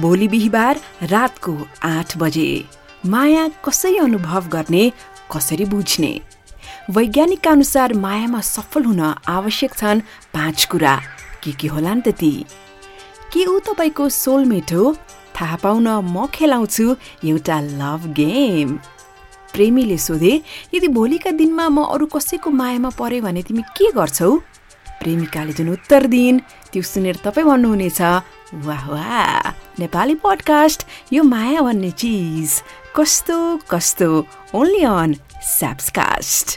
भोलि बिहिबार रातको आठ बजे। माया कसरी अनुभव गर्ने कसरी बुझ्ने? वैज्ञानिकका अनुसार मायामा सफल हुन आवश्यक छन् पाँच कुरा। के के होला नि त ती के ऊ तपाईँको सोलमेट हो? थाहा पाउन म खेलाउँछु एउटा लभ गेम। प्रेमीले सोधे यदि भोलिका दिनमा म अरू कसैको मायामा परे भने तिमी के गर्छौ? प्रेमिकाले जुन उत्तर दिइन् त्यो सुनेर तपाईँ भन्नुहुनेछ वाह वाह। नेपाली पडकास्ट यो माया भन्ने चिज। कस्तो कस्तो? Only on स्याप्सकास्ट